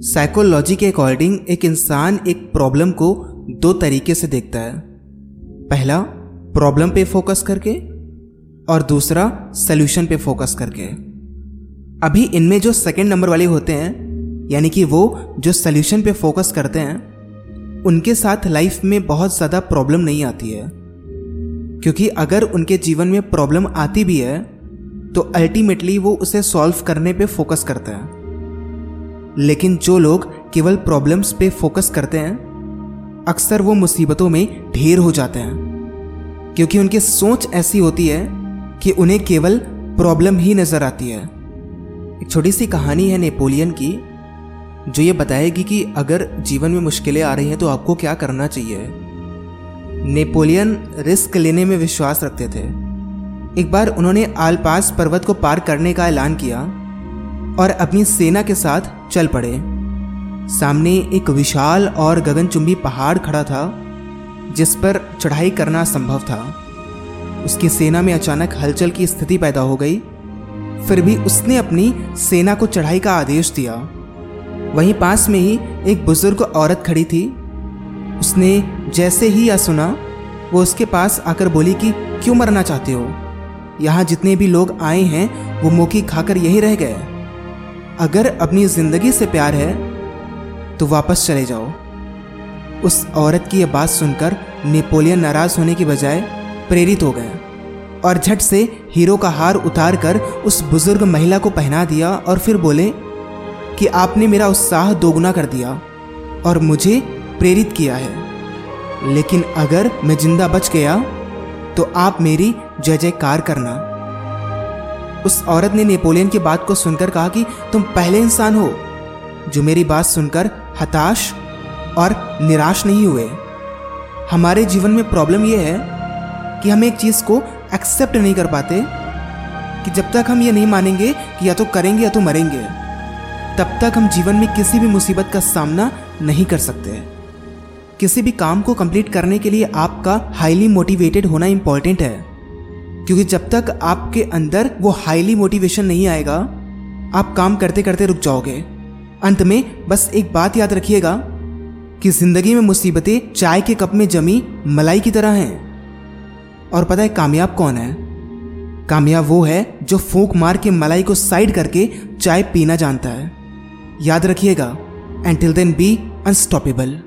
Psychology के according एक इंसान एक प्रॉब्लम को दो तरीके से देखता है। पहला प्रॉब्लम पे फोकस करके और दूसरा सल्यूशन पे फोकस करके। अभी इनमें जो सेकंड नंबर वाले होते हैं, यानी कि वो जो सल्यूशन पे फोकस करते हैं, उनके साथ लाइफ में बहुत ज़्यादा प्रॉब्लम नहीं आती है। क्योंकि अगर उनके जीवन में प्रॉब्लम आती भी है तो अल्टीमेटली वो उसे सॉल्व करने पे फोकस करते हैं। लेकिन जो लोग केवल प्रॉब्लम्स पे फोकस करते हैं, अक्सर वो मुसीबतों में ढेर हो जाते हैं। क्योंकि उनकी सोच ऐसी होती है कि उन्हें केवल प्रॉब्लम ही नज़र आती है। एक छोटी सी कहानी है नेपोलियन की, जो ये बताएगी कि अगर जीवन में मुश्किलें आ रही हैं तो आपको क्या करना चाहिए। नेपोलियन रिस्क लेने में विश्वास रखते थे। एक बार उन्होंने आलपास पर्वत को पार करने का ऐलान किया। और अपनी सेना के साथ चल पड़े। सामने एक विशाल और गगनचुंबी पहाड़ खड़ा था, जिस पर चढ़ाई करना संभव था। उसकी सेना में अचानक हलचल की स्थिति पैदा हो गई। फिर भी उसने अपनी सेना को चढ़ाई का आदेश दिया। वहीं पास में ही एक बुज़ुर्ग औरत खड़ी थी। उसने जैसे ही यह सुना, वो उसके पास आकर बोली कि, क्यों मरना चाहते हो? यहाँ जितने भी लोग आए हैं, वो मोकी खाकर यही रह गए। अगर अपनी ज़िंदगी से प्यार है तो वापस चले जाओ। उस औरत की यह बात सुनकर नेपोलियन नाराज़ होने की बजाय प्रेरित हो गए और झट से हीरो का हार उतार कर उस बुज़ुर्ग महिला को पहना दिया और फिर बोले कि आपने मेरा उत्साह दोगुना कर दिया और मुझे प्रेरित किया है। लेकिन अगर मैं ज़िंदा बच गया तो आप मेरी जय जयकार करना। उस औरत ने नेपोलियन की बात को सुनकर कहा कि तुम पहले इंसान हो, जो मेरी बात सुनकर हताश और निराश नहीं हुए। हमारे जीवन में प्रॉब्लम यह है कि हम एक चीज़ को एक्सेप्ट नहीं कर पाते कि जब तक हम ये नहीं मानेंगे कि या तो करेंगे या तो मरेंगे, तब तक हम जीवन में किसी भी मुसीबत का सामना नहीं कर सकते। किसी भी काम को कंप्लीट करने के लिए आपका हाईली मोटिवेटेड होना इंपॉर्टेंट है। क्योंकि जब तक आपके अंदर वो हाईली मोटिवेशन नहीं आएगा, आप काम करते करते रुक जाओगे। अंत में बस एक बात याद रखिएगा कि ज़िंदगी में मुसीबतें चाय के कप में जमी मलाई की तरह हैं। और पता है कामयाब कौन है? कामयाब वो है जो फूक मार के मलाई को साइड करके चाय पीना जानता है। याद रखिएगा and till then be unstoppable